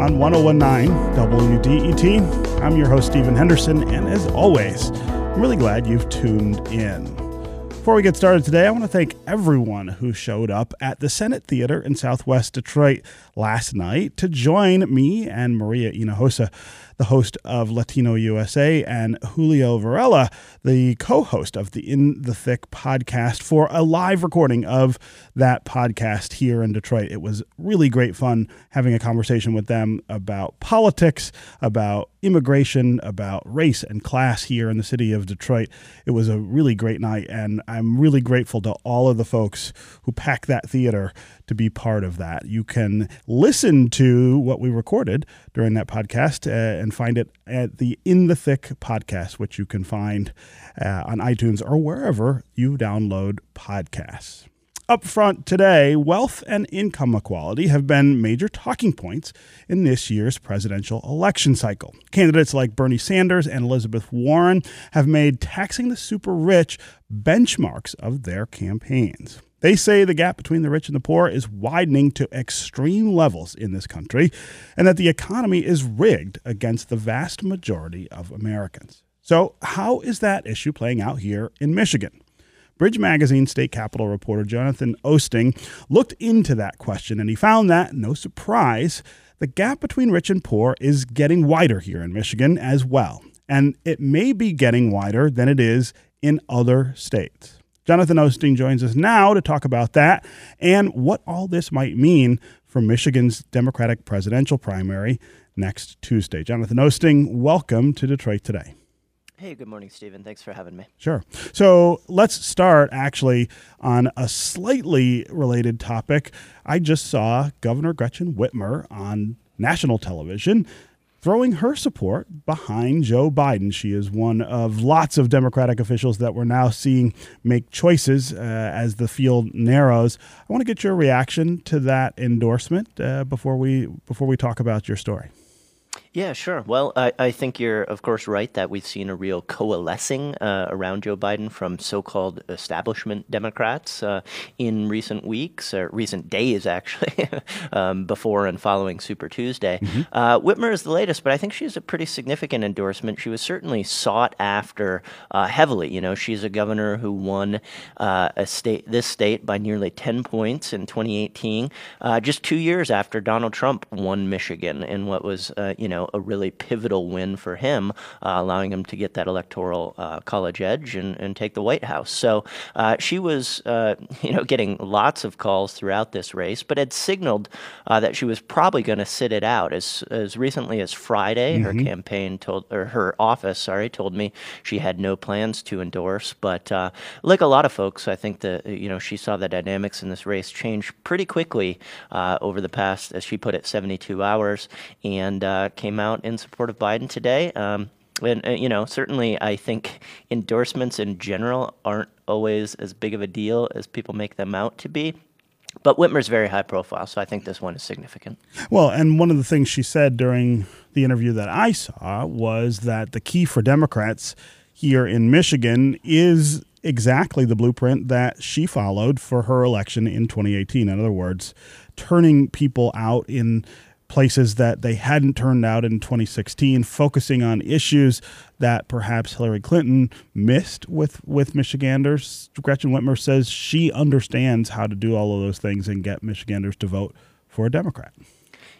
on 1019 WDET. I'm your host, Stephen Henderson, and as always, I'm really glad you've tuned in. Before we get started today, I want to thank everyone who showed up at the Senate Theater in Southwest Detroit last night to join me and Maria Hinojosa the host of Latino USA, and Julio Varela, the co host of the In the Thick podcast, for a live recording of that podcast here in Detroit. It was really great fun having a conversation with them about politics, about immigration, about race and class here in the city of Detroit. It was a really great night, and I'm really grateful to all of the folks who packed that theater to be part of that. You can listen to what we recorded during that podcast uh, and find it at the In the Thick podcast, which you can find uh, on iTunes or wherever you download podcasts. Up front today, wealth and income equality have been major talking points in this year's presidential election cycle. Candidates like Bernie Sanders and Elizabeth Warren have made taxing the super rich benchmarks of their campaigns. They say the gap between the rich and the poor is widening to extreme levels in this country and that the economy is rigged against the vast majority of Americans. So, how is that issue playing out here in Michigan? Bridge Magazine state capitol reporter Jonathan Oosting looked into that question and he found that, no surprise, the gap between rich and poor is getting wider here in Michigan as well. And it may be getting wider than it is in other states. Jonathan Oosting joins us now to talk about that and what all this might mean for Michigan's Democratic presidential primary next Tuesday. Jonathan Oosting, welcome to Detroit Today. Hey, good morning, Stephen. Thanks for having me. Sure. So let's start actually on a slightly related topic. I just saw Governor Gretchen Whitmer on national television throwing her support behind Joe Biden. She is one of lots of Democratic officials that we're now seeing make choices uh, as the field narrows. I want to get your reaction to that endorsement uh, before we before we talk about your story. Yeah, sure. Well, I, I think you're, of course, right that we've seen a real coalescing uh, around Joe Biden from so called establishment Democrats uh, in recent weeks, or recent days, actually, um, before and following Super Tuesday. Mm-hmm. Uh, Whitmer is the latest, but I think she's a pretty significant endorsement. She was certainly sought after uh, heavily. You know, she's a governor who won uh, a state, this state by nearly 10 points in 2018, uh, just two years after Donald Trump won Michigan in what was, you know, know, a really pivotal win for him, uh, allowing him to get that electoral uh, college edge and, and take the White House. So uh, she was, uh, you know, getting lots of calls throughout this race, but had signaled uh, that she was probably going to sit it out as as recently as Friday. Mm-hmm. Her campaign told, or her office, sorry, told me she had no plans to endorse. But uh, like a lot of folks, I think that you know she saw the dynamics in this race change pretty quickly over the past, as she put it, 72 hours, and came came out in support of Biden today. Um, and, uh, you know, certainly I think endorsements in general aren't always as big of a deal as people make them out to be. But Whitmer's very high profile, so I think this one is significant. Well, and one of the things she said during the interview that I saw was that the key for Democrats here in Michigan is exactly the blueprint that she followed for her election in 2018. In other words, turning people out in places that they hadn't turned out in 2016, focusing on issues that perhaps Hillary Clinton missed with, with Michiganders. Gretchen Whitmer says she understands how to do all of those things and get Michiganders to vote for a Democrat.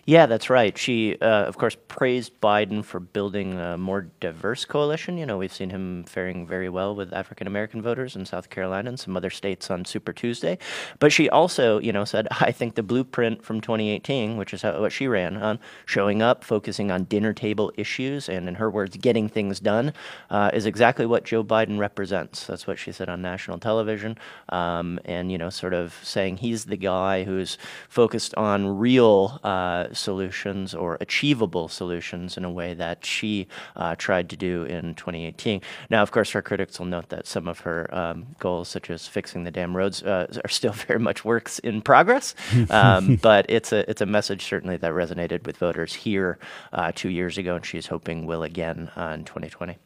Yeah, that's right. She, uh, of course, praised Biden for building a more diverse coalition. You know, we've seen him faring very well with African American voters in South Carolina and some other states on Super Tuesday. But she also, you know, said, I think the blueprint from 2018, which is how, what she ran on, showing up, focusing on dinner table issues, and in her words, getting things done, uh, is exactly what Joe Biden represents. That's what she said on national television. Um, and, you know, sort of saying he's the guy who's focused on real. Uh, solutions or achievable solutions in a way that she uh, tried to do in 2018. Now, of course, her critics will note that some of her um, goals, such as fixing the damn roads, uh, are still very much works in progress. Um, but it's a it's a message certainly that resonated with voters here uh, two years ago, and she's hoping will again uh, in 2020.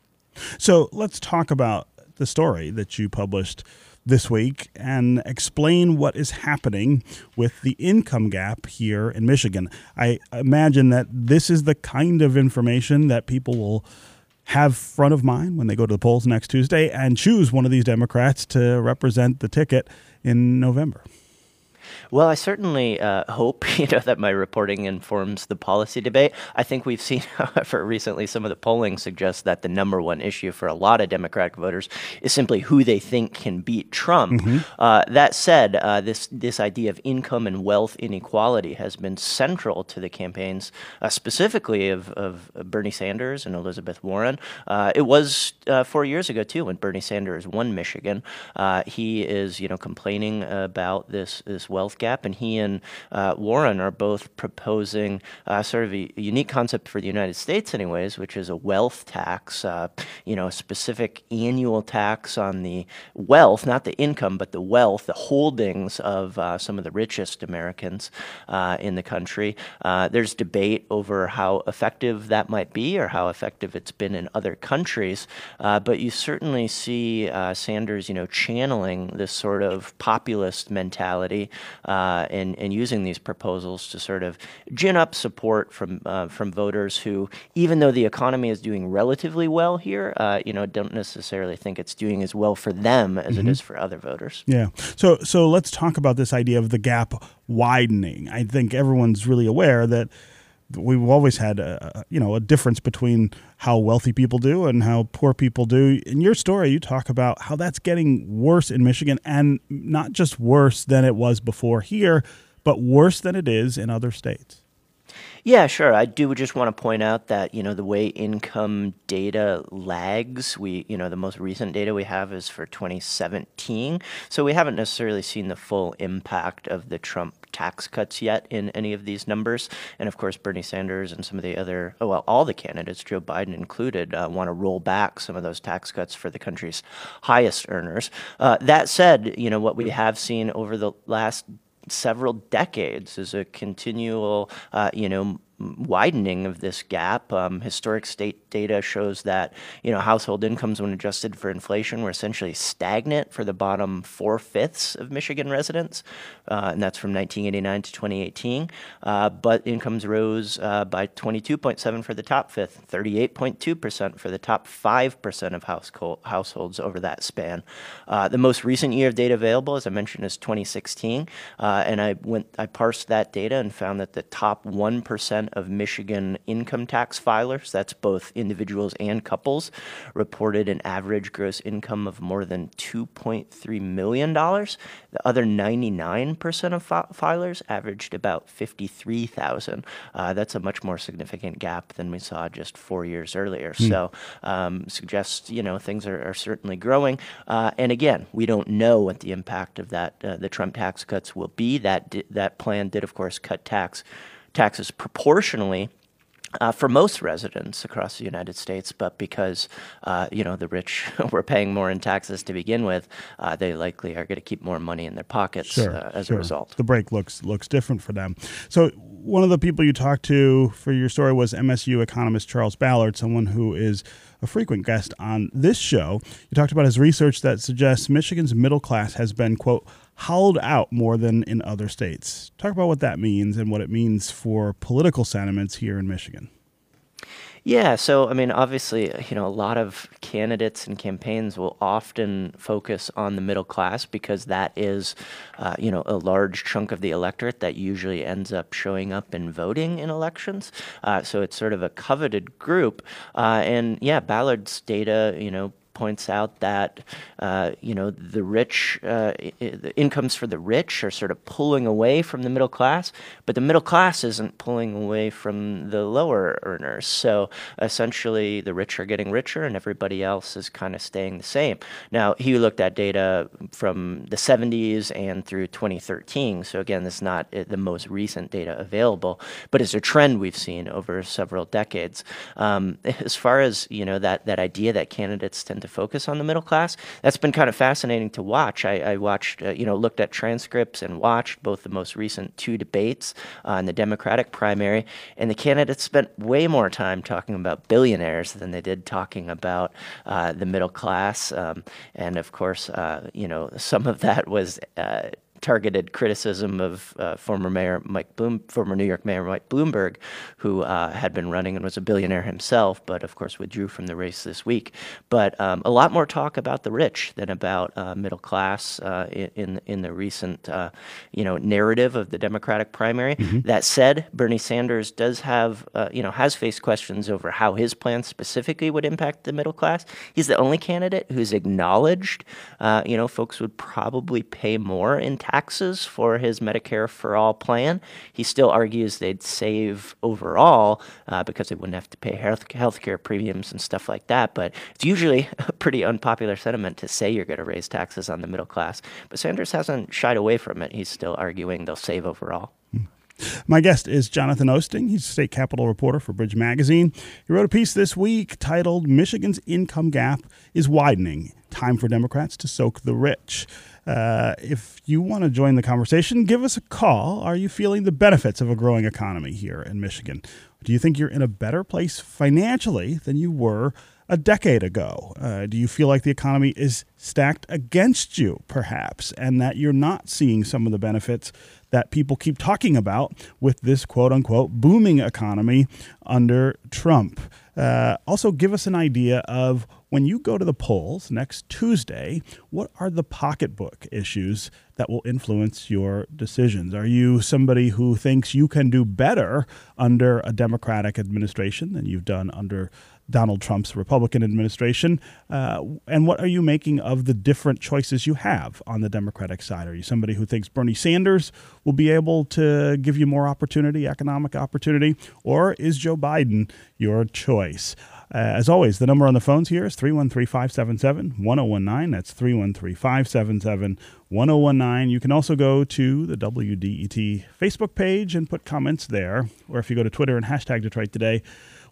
So let's talk about the story that you published this week and explain what is happening with the income gap here in Michigan. I imagine that this is the kind of information that people will have front of mind when they go to the polls next Tuesday and choose one of these Democrats to represent the ticket in November. Well, I certainly uh, hope you know that my reporting informs the policy debate. I think we've seen, however, recently some of the polling suggests that the number one issue for a lot of Democratic voters is simply who they think can beat Trump. Mm-hmm. Uh, that said, uh, this this idea of income and wealth inequality has been central to the campaigns, uh, specifically of, of Bernie Sanders and Elizabeth Warren. Uh, it was uh, four years ago too when Bernie Sanders won Michigan. he is you know complaining about this this wealth gap, and he and uh, Warren are both proposing uh, sort of a unique concept for the United States, anyways, which is a wealth tax. Uh, you know, a specific annual tax on the wealth, not the income, but the wealth, the holdings of uh, some of the richest Americans uh, in the country. Uh, there's debate over how effective that might be, or how effective it's been in other countries. but you certainly see Sanders, you know, channeling this sort of populist mentality uh, and, and using these proposals to sort of gin up support from, uh, from voters who, even though the economy is doing relatively well here, uh, you know, don't necessarily think it's doing as well for them as mm-hmm. it is for other voters. Yeah. So, so let's talk about this idea of the gap widening. I think everyone's really aware that we've always had a, you know a difference between how wealthy people do and how poor people do. In your story, you talk about how that's getting worse in Michigan, and not just worse than it was before here, but worse than it is in other states. Yeah, sure. I do just want to point out that, you know, the way income data lags, we, you know, the most recent data we have is for 2017. So we haven't necessarily seen the full impact of the Trump tax cuts yet in any of these numbers. And of course, Bernie Sanders and some of the other, oh, well, all the candidates, Joe Biden included, uh, want to roll back some of those tax cuts for the country's highest earners. Uh, that said, you know, what we have seen over the last several decades is a continual, uh, you know, widening of this gap. Um, historic state data shows that you know household incomes, when adjusted for inflation, were essentially stagnant for the bottom four fifths of Michigan residents, uh, and that's from 1989 to 2018. Uh, but incomes rose uh, by 22.7 for the top fifth, 38.2 percent for the top five percent of household households over that span. Uh, the most recent year of data available, as I mentioned, is 2016, uh, and I went I parsed that data and found that the top one percent of Michigan income tax filers, that's both individuals and couples, reported an average gross income of more than $2.3 million. The other 99% of fi- filers averaged about 53,000. Uh, that's a much more significant gap than we saw just four years earlier. Mm. So um, suggests, you know, things are, are certainly growing. Uh, and again, we don't know what the impact of that, uh, the Trump tax cuts will be. That, di- that plan did, of course, cut tax taxes proportionally uh, for most residents across the United States, but because uh, you know the rich were paying more in taxes to begin with, uh, they likely are going to keep more money in their pockets sure, uh, as sure. a result. The break looks looks different for them. So one of the people you talked to for your story was MSU economist Charles Ballard, someone who is a frequent guest on this show. You talked about his research that suggests Michigan's middle class has been quote hollowed out more than in other states. Talk about what that means and what it means for political sentiments here in Michigan. Yeah, so I mean, obviously, you know, a lot of candidates and campaigns will often focus on the middle class because that is, uh, you know, a large chunk of the electorate that usually ends up showing up and voting in elections. Uh, so it's sort of a coveted group. Uh, and yeah, Ballard's data, you know, points out that uh, you know the rich, uh, the incomes for the rich are sort of pulling away from the middle class, but the middle class isn't pulling away from the lower earners. So essentially, the rich are getting richer, and everybody else is kind of staying the same. Now he looked at data from the 70s and through 2013. So again, this is not uh, the most recent data available, but it's a trend we've seen over several decades. Um, as far as you know that that idea that candidates tend to focus on the middle class. That's been kind of fascinating to watch. I, I watched, uh, you know, looked at transcripts and watched both the most recent two debates uh, in the Democratic primary, and the candidates spent way more time talking about billionaires than they did talking about uh, the middle class. Um, and of course, uh, you know, some of that was uh, targeted criticism of uh, former Mayor Mike Bloom, former New York Mayor Mike Bloomberg, who uh, had been running and was a billionaire himself, but of course withdrew from the race this week. But um, a lot more talk about the rich than about uh, middle class uh, in in the recent uh, you know narrative of the Democratic primary. Mm-hmm. That said, Bernie Sanders does have uh, you know has faced questions over how his plan specifically would impact the middle class. He's the only candidate who's acknowledged you know folks would probably pay more in tax taxes for his Medicare for All plan. He still argues they'd save overall uh, because they wouldn't have to pay health care premiums and stuff like that. But it's usually a pretty unpopular sentiment to say you're going to raise taxes on the middle class. But Sanders hasn't shied away from it. He's still arguing they'll save overall. My guest is Jonathan Oosting. He's a state capitol reporter for Bridge Magazine. He wrote a piece this week titled Michigan's Income Gap is Widening. Time for Democrats to Soak the Rich. Uh, if you want to join the conversation, give us a call. Are you feeling the benefits of a growing economy here in Michigan? Do you think you're in a better place financially than you were a decade ago? Uh, do you feel like the economy is stacked against you, perhaps, and that you're not seeing some of the benefits that people keep talking about with this quote unquote booming economy under Trump? Uh, also, give us an idea of when you go to the polls next Tuesday, what are the pocketbook issues that will influence your decisions? Are you somebody who thinks you can do better under a Democratic administration than you've done under Donald Trump's Republican administration? Uh, and what are you making of the different choices you have on the Democratic side? Are you somebody who thinks Bernie Sanders will be able to give you more opportunity, economic opportunity, or is Joe Biden your choice? Uh, as always, the number on the phones here is 313 577 1019. That's 313 577 1019. You can also go to the WDET Facebook page and put comments there. Or if you go to Twitter and hashtag Detroit Today,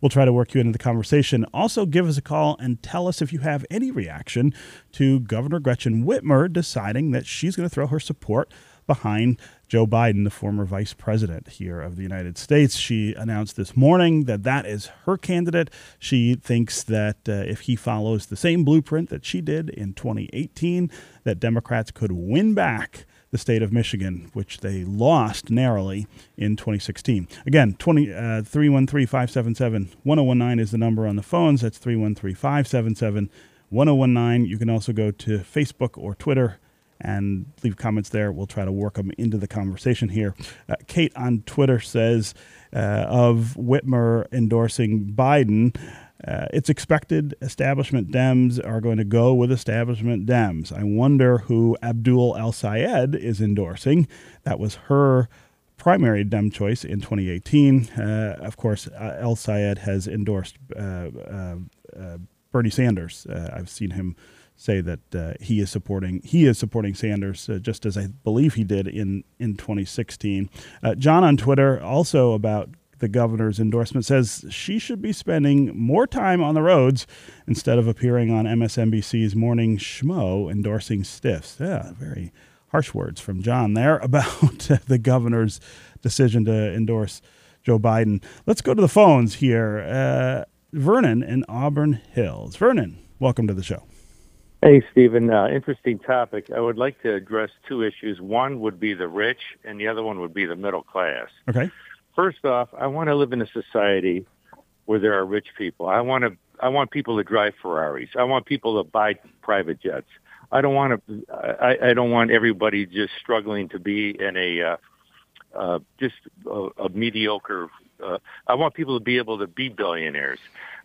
we'll try to work you into the conversation. Also, give us a call and tell us if you have any reaction to Governor Gretchen Whitmer deciding that she's going to throw her support behind Joe Biden, the former vice president here of the United States. She announced this morning that that is her candidate. She thinks that uh, if he follows the same blueprint that she did in 2018, that Democrats could win back the state of Michigan, which they lost narrowly in 2016. Again, 20, uh, 313 577 1019 is the number on the phones. That's 313 577 1019. You can also go to Facebook or Twitter and leave comments there. We'll try to work them into the conversation here. Uh, Kate on Twitter says uh, of Whitmer endorsing Biden. Uh, it's expected establishment Dems are going to go with establishment Dems. I wonder who Abdul El Sayed is endorsing. That was her primary Dem choice in 2018. Uh, of course, uh, El Sayed has endorsed uh, Bernie Sanders. I've seen him say that uh, he is supporting he is supporting Sanders uh, just as I believe he did in in 2016. Uh, John on Twitter also about the governor's endorsement says she should be spending more time on the roads instead of appearing on MSNBC's Morning Schmo endorsing stiffs. Yeah, very harsh words from John there about the governor's decision to endorse Joe Biden. Let's go to the phones here. Uh, Vernon in Auburn Hills. Vernon, welcome to the show. Hey, Stephen. Uh, interesting topic. I would like to address two issues. One would be the rich, and the other one would be the middle class. Okay. First off, I want to live in a society where there are rich people. I want to. I want people to drive Ferraris. I want people to buy private jets. I don't want to. I, I don't want everybody just struggling to be in a uh, uh, just a, a mediocre. Uh, I want people to be able to be billionaires.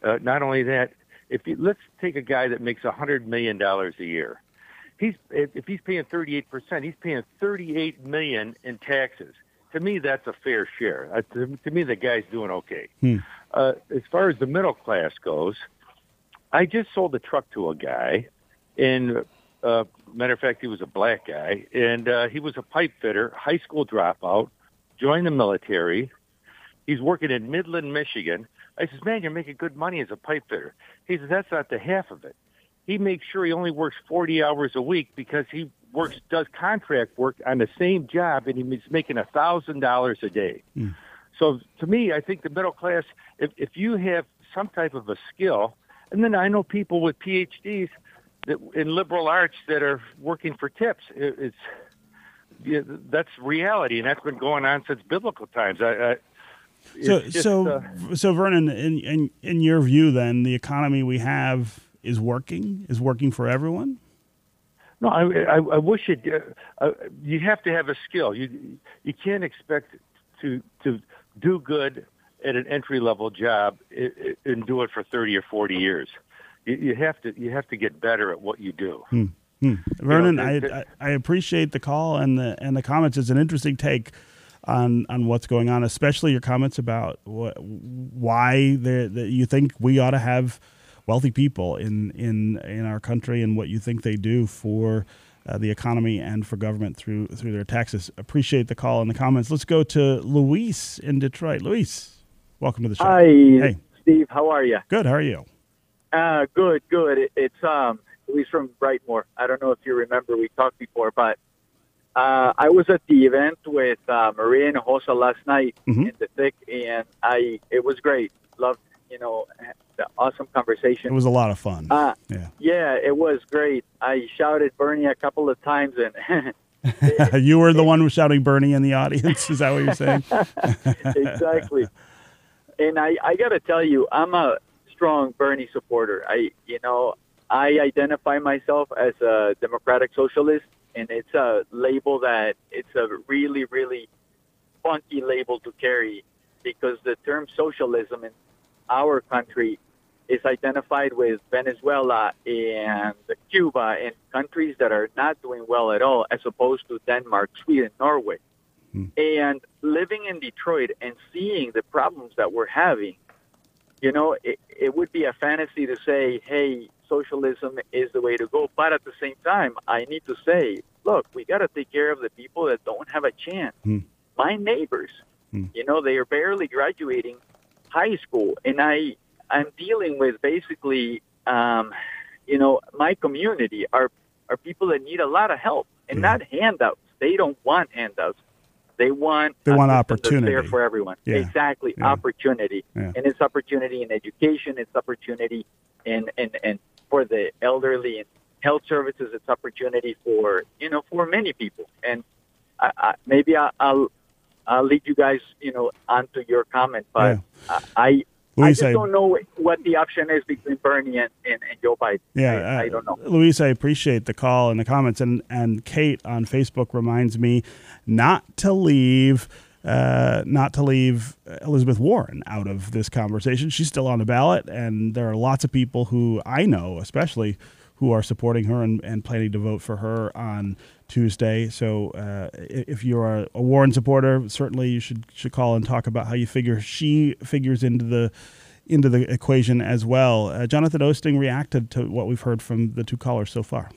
Uh, not only that, if you, let's take a guy that makes a hundred million dollars a year, he's if he's paying thirty eight percent, he's paying thirty eight million in taxes. To me, that's a fair share. Uh, to, to, me, the guy's doing okay. Hmm. Uh, as far as the middle class goes, I just sold a truck to a guy, and uh, matter of fact, he was a black guy, and uh, he was a pipe fitter, high school dropout, joined the military. He's working in Midland, Michigan I says, man, you're making good money as a pipe fitter. He says, that's not the half of it. he makes sure he only works 40 hours a week because he works does contract work on the same job and he's making a thousand dollars a day. Mm. So to me, I think the middle class, if if you have some type of a skill, and then I know people with PhDs that in liberal arts that are working for tips. It, it's yeah, that's reality, and that's been going on since biblical times. I, I So, just, so, uh, so Vernon, in, in in your view, then the economy we have is working, is working for everyone. No, I, I, I wish it. Uh, uh, you have to have a skill. You you can't expect to to do good at an entry level job and do it for thirty or forty years. You, you have to you have to get better at what you do. Vernon, there- I, there- I I appreciate the call and the and the comments. It's an interesting take on on what's going on, especially your comments about what, why the, the, you think we ought to have wealthy people in in in our country and what you think they do for uh, the economy and for government through through their taxes. Appreciate the call and the comments. Let's go to Luis in Detroit. Luis, welcome to the show. Hi, Hey, Steve. How are you? good. How are you? Uh, good, good. It, it's um, Luis from Brightmoor. I don't know if you remember we talked before, but uh, I was at the event with uh, Maria Hinojosa last night Mhm. in the thick, and I it was great. Loved, you know, the awesome conversation. It was a lot of fun. Uh, yeah. yeah, it was great. I shouted Bernie a couple of times, and you were the one who was shouting Bernie in the audience. Is that what you're saying? exactly. And I, I got to tell you, I'm a strong Bernie supporter. I, you know, I identify myself as a democratic socialist, and it's a label that it's a really, really funky label to carry because the term socialism in our country is identified with Venezuela and Cuba and countries that are not doing well at all, as opposed to Denmark, Sweden, Norway. And living in Detroit and seeing the problems that we're having, you know, it, it would be a fantasy to say, hey, socialism is the way to go. But at the same time, I need to say, look, we got to take care of the people that don't have a chance. Hmm. My neighbors, Hmm. you know, they are barely graduating high school, and I, I'm dealing with basically, um, you know, my community are are people that need a lot of help and Yeah. not handouts. They don't want handouts. They want They want opportunity. fair for everyone. Yeah. Exactly, Yeah. opportunity, Yeah. and it's opportunity in education. It's opportunity in and and for the elderly and health services. It's opportunity for you know for many people. And I, I, maybe I, I'll I'll lead you guys you know onto your comment, but I. I I just I- don't know what the option is between Bernie and, and, and Joe Biden. Yeah, I, I don't know. Luis, I appreciate the call and the comments, and and Kate on Facebook reminds me not to leave. Uh, not to leave Elizabeth Warren out of this conversation. She's still on the ballot, and there are lots of people who I know, especially, who are supporting her and, and planning to vote for her on Tuesday. So, uh, if you're a, a Warren supporter, certainly you should should call and talk about how you figure she figures into the into the equation as well. Uh, Jonathan Oosting reacted to what we've heard from the two callers so far.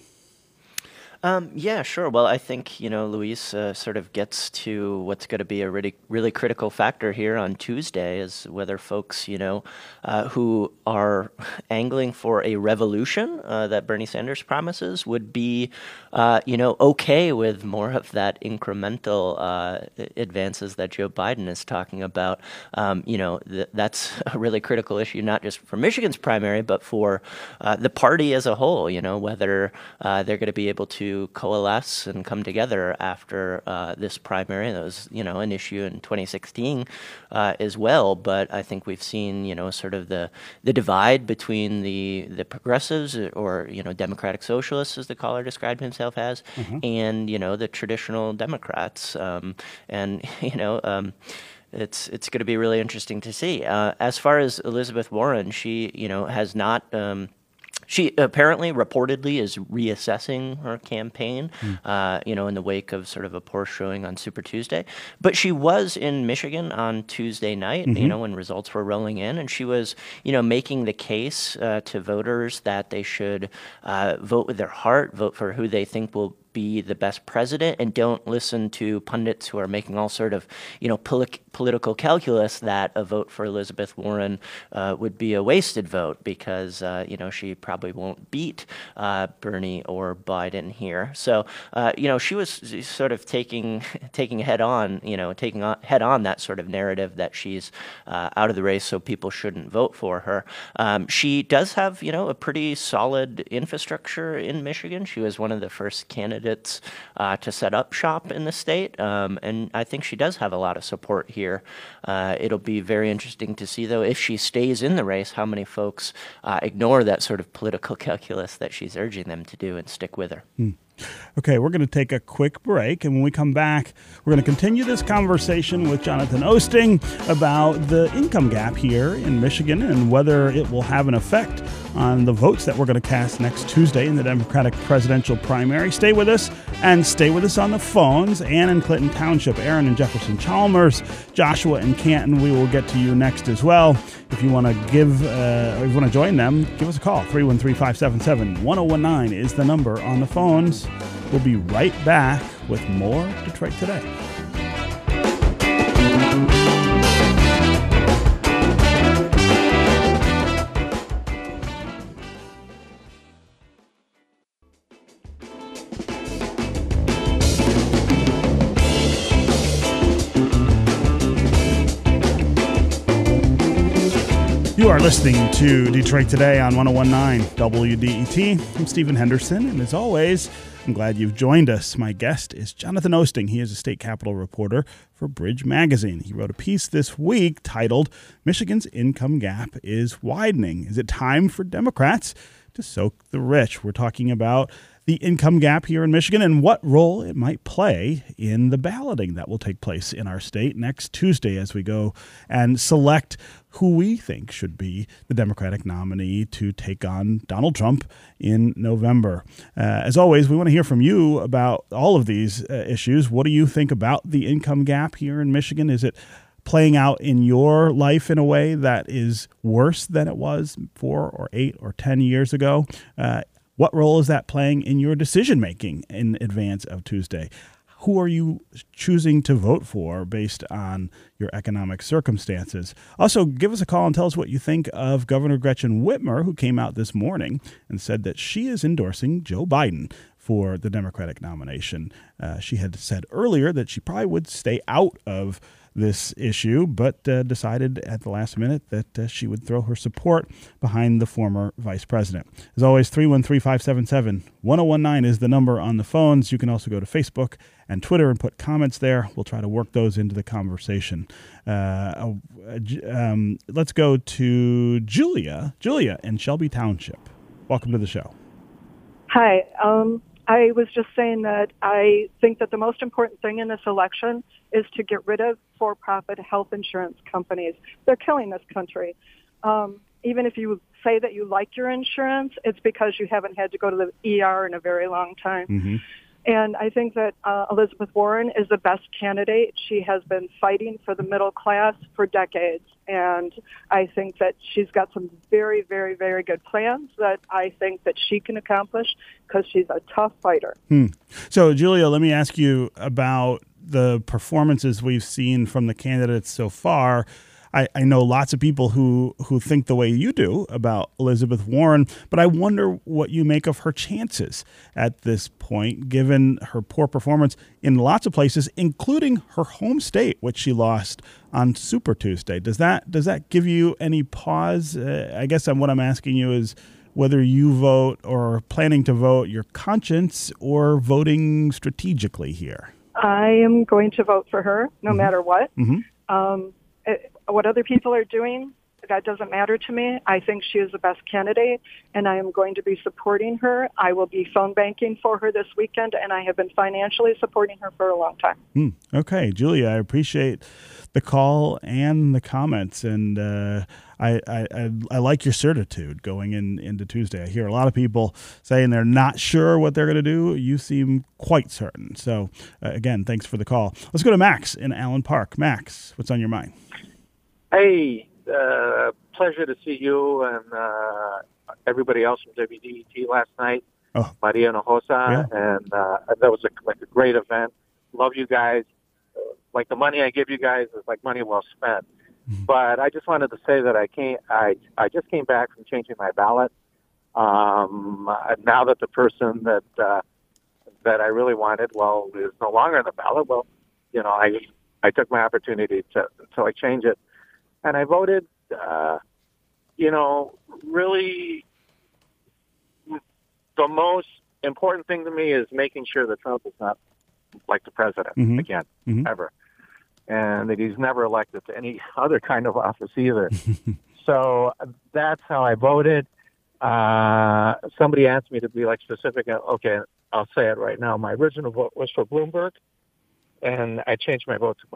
Um, yeah, sure. Well, I think you know Luis uh, sort of gets to what's going to be a really, really critical factor here on Tuesday is whether folks you know uh, who are angling for a revolution uh, that Bernie Sanders promises would be uh, you know okay with more of that incremental uh, advances that Joe Biden is talking about. Um, you know th- that's a really critical issue, not just for Michigan's primary, but for uh, the party as a whole. You know whether they're going to be able to coalesce and come together after uh, this primary. That was, you know, an issue in 2016 uh, as well. But I think we've seen, you know, sort of the the divide between the the progressives or you know Democratic Socialists, as the caller described himself as, and you know the traditional Democrats. Um, and you know. Um, it's it's going to be really interesting to see. Uh, as far as Elizabeth Warren, she you know has not. Um, she apparently, reportedly, is reassessing her campaign, uh, you know, in the wake of sort of a poor showing on Super Tuesday. But she was in Michigan on Tuesday night, you know, when results were rolling in, and she was, you know, making the case uh, to voters that they should uh, vote with their heart, vote for who they think will be the best president and don't listen to pundits who are making all sort of you know poli- political calculus that a vote for Elizabeth Warren uh, would be a wasted vote because uh, you know she probably won't beat uh, Bernie or Biden here. So uh, you know she was sort of taking taking head on you know taking on, head on that sort of narrative that she's uh, out of the race, so people shouldn't vote for her. Um, she does have you know a pretty solid infrastructure in Michigan. She was one of the first candidates uh, to set up shop in the state, um, and I think she does have a lot of support here. Uh, it'll be very interesting to see, though, if she stays in the race, how many folks uh, ignore that sort of political calculus that she's urging them to do and stick with her. Hmm. Okay, we're going to take a quick break, and when we come back, we're going to continue this conversation with Jonathan Oosting about the income gap here in Michigan and whether it will have an effect on the votes that we're going to cast next Tuesday in the Democratic presidential primary. Stay with us and stay with us on the phones. Ann in Clinton Township, Aaron and Jefferson Chalmers, Joshua in Canton. We will get to you next as well. If you want to give, uh, if you want to join them, give us a call. 313 577 1019 is the number on the phones. We'll be right back with more Detroit Today. You are listening to Detroit Today on 1019 WDET. I'm Stephen Henderson, and as always, I'm glad you've joined us. My guest is Jonathan Oosting. He is a state capitol reporter for Bridge Magazine. He wrote a piece this week titled Michigan's Income Gap is Widening. Is it time for Democrats to soak the rich? We're talking about the income gap here in Michigan and what role it might play in the balloting that will take place in our state next Tuesday as we go and select who we think should be the Democratic nominee to take on Donald Trump in November. Uh, as always, we want to hear from you about all of these uh, issues. What do you think about the income gap here in Michigan? Is it playing out in your life in a way that is worse than it was four or eight or ten years ago? Uh, what role is that playing in your decision making in advance of Tuesday? Who are you choosing to vote for based on your economic circumstances? Also, give us a call and tell us what you think of Governor Gretchen Whitmer, who came out this morning and said that she is endorsing Joe Biden for the Democratic nomination. Uh, she had said earlier that she probably would stay out of this issue, but uh, decided at the last minute that uh, she would throw her support behind the former vice president. As always, 313 577 1019 is the number on the phones. You can also go to Facebook and Twitter and put comments there. We'll try to work those into the conversation. Uh, um, let's go to Julia. Julia in Shelby Township. Welcome to the show. Hi. Um, I was just saying that I think that the most important thing in this election is to get rid of for-profit health insurance companies. They're killing this country. Um, even if you say that you like your insurance, it's because you haven't had to go to the ER in a very long time. Mm-hmm. And I think that uh, Elizabeth Warren is the best candidate. She has been fighting for the middle class for decades. And I think that she's got some very, very, very good plans that I think that she can accomplish because she's a tough fighter. Hmm. So, Julia, let me ask you about the performances we've seen from the candidates so far. I, I know lots of people who, who think the way you do about Elizabeth Warren, but I wonder what you make of her chances at this point, given her poor performance in lots of places, including her home state, which she lost on Super Tuesday. Does that does that give you any pause? Uh, I guess what I'm asking you is whether you vote or planning to vote your conscience or voting strategically here. I am going to vote for her no mm-hmm. matter what. Mm-hmm. Um, it, what other people are doing, that doesn't matter to me. I think she is the best candidate, and I am going to be supporting her. I will be phone banking for her this weekend, and I have been financially supporting her for a long time. Mm, okay, Julia, I appreciate the call and the comments, and uh, I, I, I like your certitude going in into Tuesday. I hear a lot of people saying they're not sure what they're going to do. You seem quite certain. So, uh, again, thanks for the call. Let's go to Max in Allen Park. Max, what's on your mind? Hey, uh, pleasure to see you and uh, everybody else from WDET last night. Oh. Maria Hinojosa, Yeah. and uh, that was a, like a great event. Love you guys. Like the money I give you guys is like money well spent. Mm-hmm. But I just wanted to say that I came. I I just came back from changing my ballot. Um, uh, now that the person that uh, that I really wanted, well, is no longer on the ballot. Well, you know, I I took my opportunity to to like change it, and I voted. Uh, you know, really, the most important thing to me is making sure that Trump is not like the president Mhm. again, Mhm. ever, and that he's never elected to any other kind of office either. so that's how I voted. Uh, somebody asked me to be like specific. uh, Okay, I'll say it right now. My original vote was for Bloomberg, and I changed my vote to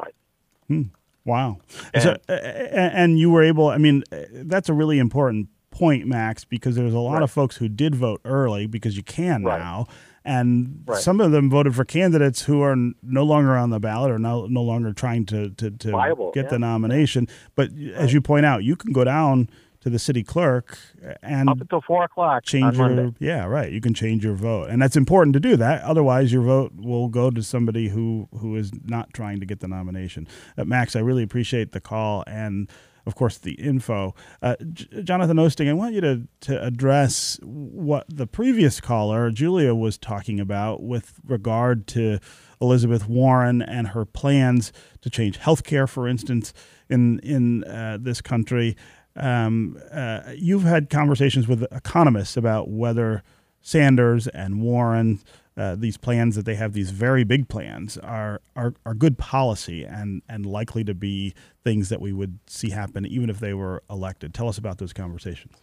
Biden. Wow. So, uh, and you were able, I mean, uh, that's a really important point, Max, because there's a lot Right. of folks who did vote early because you can Right. now. And Right. some of them voted for candidates who are no longer on the ballot or no, no longer trying to, to, to Viable, get the nomination. But as you point out, you can go down to the city clerk and Up until four o'clock change on your Monday. yeah right. You can change your vote. And that's important to do that. Otherwise your vote will go to somebody who who is not trying to get the nomination. Uh, max i really appreciate the call and of course the info. Uh, J- jonathan oosting i want you to to address what the previous caller julia was talking about with regard to elizabeth warren and her plans to change health care for instance in in uh, this country um, uh, you've had conversations with economists about whether Sanders and Warren, uh, these plans that they have, these very big plans, are, are are good policy and and likely to be things that we would see happen even if they were elected. Tell us about those conversations.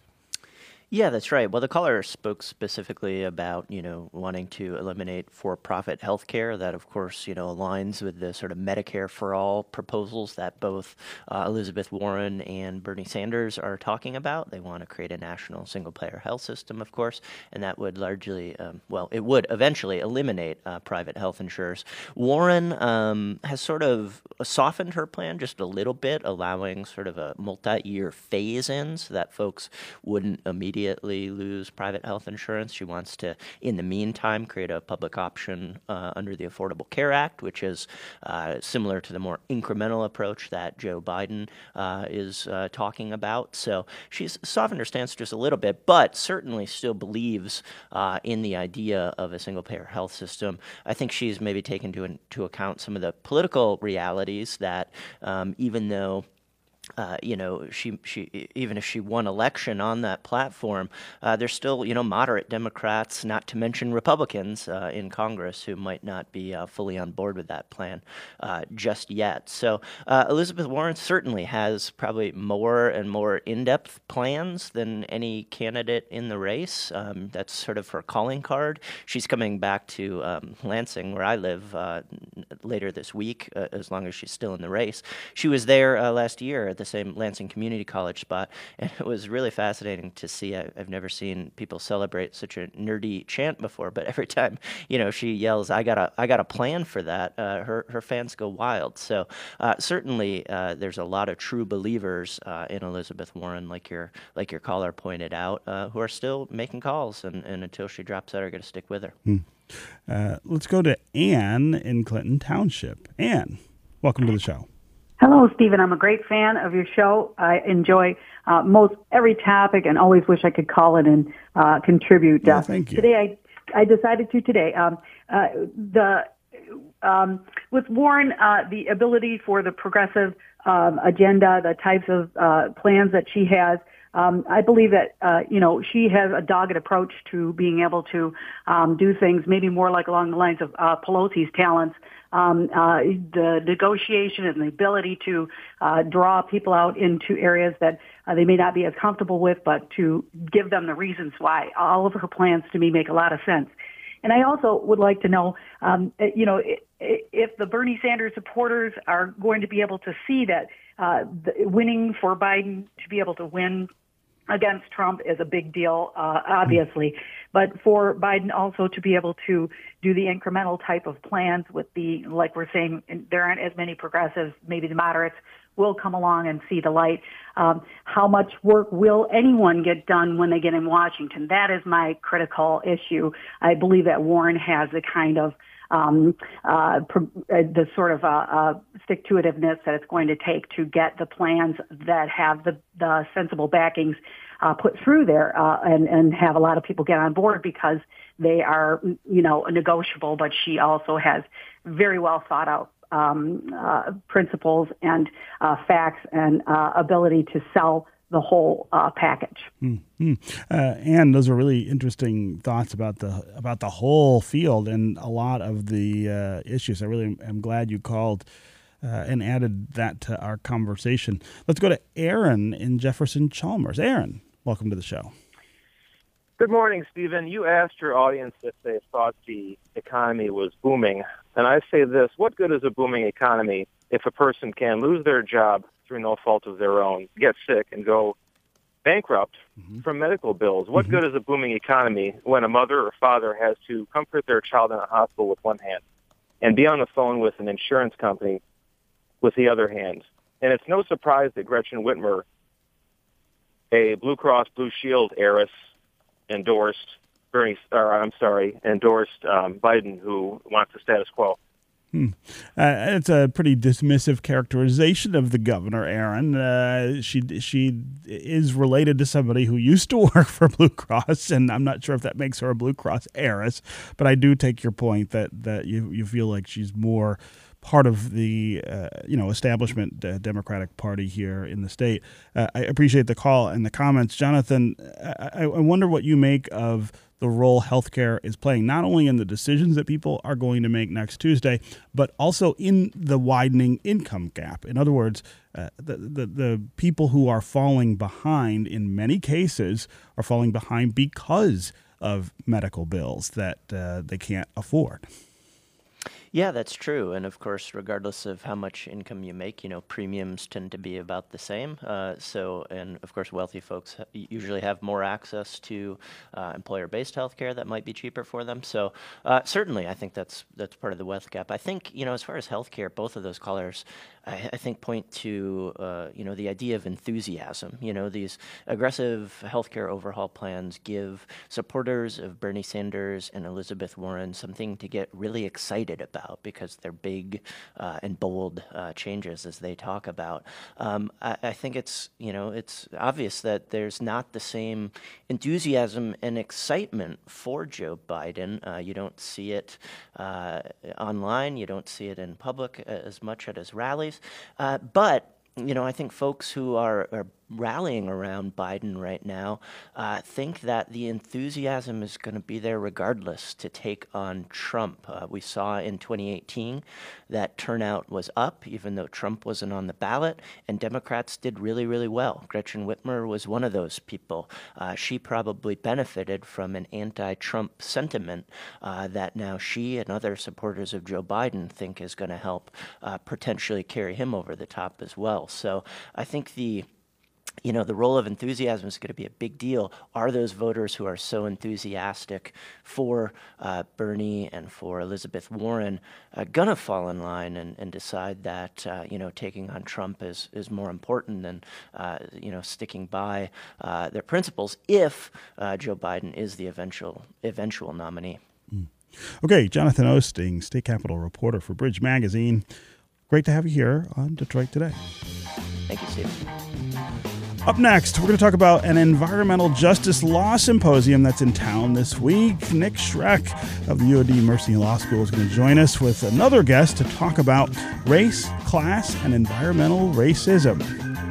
Yeah, that's right. Well, the caller spoke specifically about, you know, wanting to eliminate for-profit healthcare. That, of course, you know, aligns with the sort of Medicare for all proposals that both uh, Elizabeth Warren and Bernie Sanders are talking about. They want to create a national single-payer health system, of course, and that would largely, um, well, it would eventually eliminate uh, private health insurers. Warren um, has sort of softened her plan just a little bit, allowing sort of a multi-year phase-in so that folks wouldn't immediately lose private health insurance. She wants to, in the meantime, create a public option uh, under the Affordable Care Act, which is uh, similar to the more incremental approach that Joe Biden uh, is uh, talking about. So she's softened her stance just a little bit, but certainly still believes uh, in the idea of a single payer health system. I think she's maybe taken to, into account some of the political realities that um, even though uh, you know, she she even if she won election on that platform, uh, there's still you know moderate Democrats, not to mention Republicans uh, in Congress who might not be uh, fully on board with that plan uh, just yet. So uh, Elizabeth Warren certainly has probably more and more in-depth plans than any candidate in the race. Um, that's sort of her calling card. She's coming back to um, Lansing, where I live, later this week, as long as she's still in the race. She was there last year the same Lansing Community College spot, and it was really fascinating to see. I, I've never seen people celebrate such a nerdy chant before, but every time you know she yells, "I got a, I got a plan for that," uh, her her fans go wild. So uh, certainly, uh, there's a lot of true believers uh, in Elizabeth Warren, like your like your caller pointed out, uh, who are still making calls, and, and until she drops out, are going to stick with her. Uh, let's go to Anne in Clinton Township. Anne, welcome to the show. Hello, Stephen. I'm a great fan of your show. I enjoy uh, most every topic and always wish I could call it and uh, contribute. Yeah, uh, thank you. Today, I, I decided to today. Um, uh, the um, with Warren, uh, the ability for the progressive um, agenda, the types of uh, plans that she has. Um, I believe that uh, you know she has a dogged approach to being able to um, do things maybe more like along the lines of uh, Pelosi's talents, um, uh, the negotiation and the ability to uh, draw people out into areas that uh, they may not be as comfortable with, but to give them the reasons why. All of her plans to me make a lot of sense. And I also would like to know, um, eh, you know, if the Bernie Sanders supporters are going to be able to see that uh, winning for Biden to be able to win against Trump is a big deal, uh, obviously, but for Biden also to be able to do the incremental type of plans with the, like we're saying, there aren't as many progressives, maybe the moderates will come along and see the light. Um, how much work will anyone get done when they get in Washington? That is my critical issue. I believe that Warren has the kind of um, uh, uh, the sort of uh, uh, stick to itiveness that it's going to take to get the plans that have the, the sensible backings uh, put through there uh, and, and have a lot of people get on board because they are, you know, negotiable, but she also has very well thought out um, uh, principles and uh, facts and uh, ability to sell the whole uh, package. Mm-hmm. Uh, and those are really interesting thoughts about the about the whole field and a lot of the uh, issues. I really am glad you called. and added that to our conversation. Let's go to Aaron in Jefferson Chalmers. Aaron, welcome to the show. Good morning, Stephen. You asked your audience if they thought the economy was booming. And I say this, what good is a booming economy if a person can lose their job through no fault of their own, get sick, and go bankrupt mm-hmm. from medical bills? What mm-hmm. good is a booming economy when a mother or father has to comfort their child in a hospital with one hand and be on the phone with an insurance company with the other hand? And it's no surprise that Gretchen Whitmer, a Blue Cross Blue Shield heiress, endorsed Bernie, or I'm sorry, endorsed um, Biden, who wants the status quo. Hmm. Uh, it's a pretty dismissive characterization of the governor, Aaron. Uh, she she is related to somebody who used to work for Blue Cross, and I'm not sure if that makes her a Blue Cross heiress. But I do take your point that that you you feel like she's more part of the uh, you know establishment uh, Democratic Party here in the state. Uh, I appreciate the call and the comments, Jonathan. I, I, wonder what you make of the role healthcare is playing, not only in the decisions that people are going to make next Tuesday, but also in the widening income gap. In other words, uh, the, the the people who are falling behind in many cases are falling behind because of medical bills that uh, they can't afford. Yeah, that's true. And of course, regardless of how much income you make, you know, premiums tend to be about the same. Uh, so, and of course, wealthy folks usually have more access to uh, employer-based health care that might be cheaper for them. So, uh, certainly, I think that's that's part of the wealth gap. I think, you know, as far as health care, both of those callers, I, I think, point to, uh, you know, the idea of enthusiasm. You know, these aggressive healthcare overhaul plans give supporters of Bernie Sanders and Elizabeth Warren something to get really excited about about because they're big uh, and bold uh, changes as they talk about. Um, I, I, think it's you know it's obvious that there's not the same enthusiasm and excitement for Joe Biden. Uh, you don't see it uh, online. You don't see it in public as much at his rallies, uh, but you know, I think folks who are, are rallying around Biden right now uh, think that the enthusiasm is going to be there regardless to take on Trump. Uh, we saw in 2018 that turnout was up, even though Trump wasn't on the ballot, and Democrats did really, really well. Gretchen Whitmer was one of those people. Uh, she probably benefited from an anti Trump sentiment uh, that now she and other supporters of Joe Biden think is going to help uh, potentially carry him over the top as well. So I think the you know, the role of enthusiasm is going to be a big deal. Are those voters who are so enthusiastic for uh, Bernie and for Elizabeth Warren uh, going to fall in line and, and decide that, uh, you know, taking on Trump is, is more important than, uh, you know, sticking by uh, their principles if uh, Joe Biden is the eventual, eventual nominee? Mm. Okay, Jonathan Oosting, State Capitol reporter for Bridge Magazine. Great to have you here on Detroit Today. Thank you, Steve. Up next, we're going to talk about an environmental justice law symposium that's in town this week. Nick Schroeck of the UOD Mercy Law School is going to join us with another guest to talk about race, class, and environmental racism.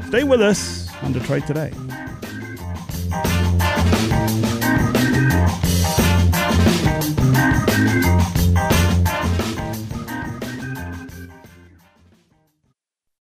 Stay with us on Detroit Today.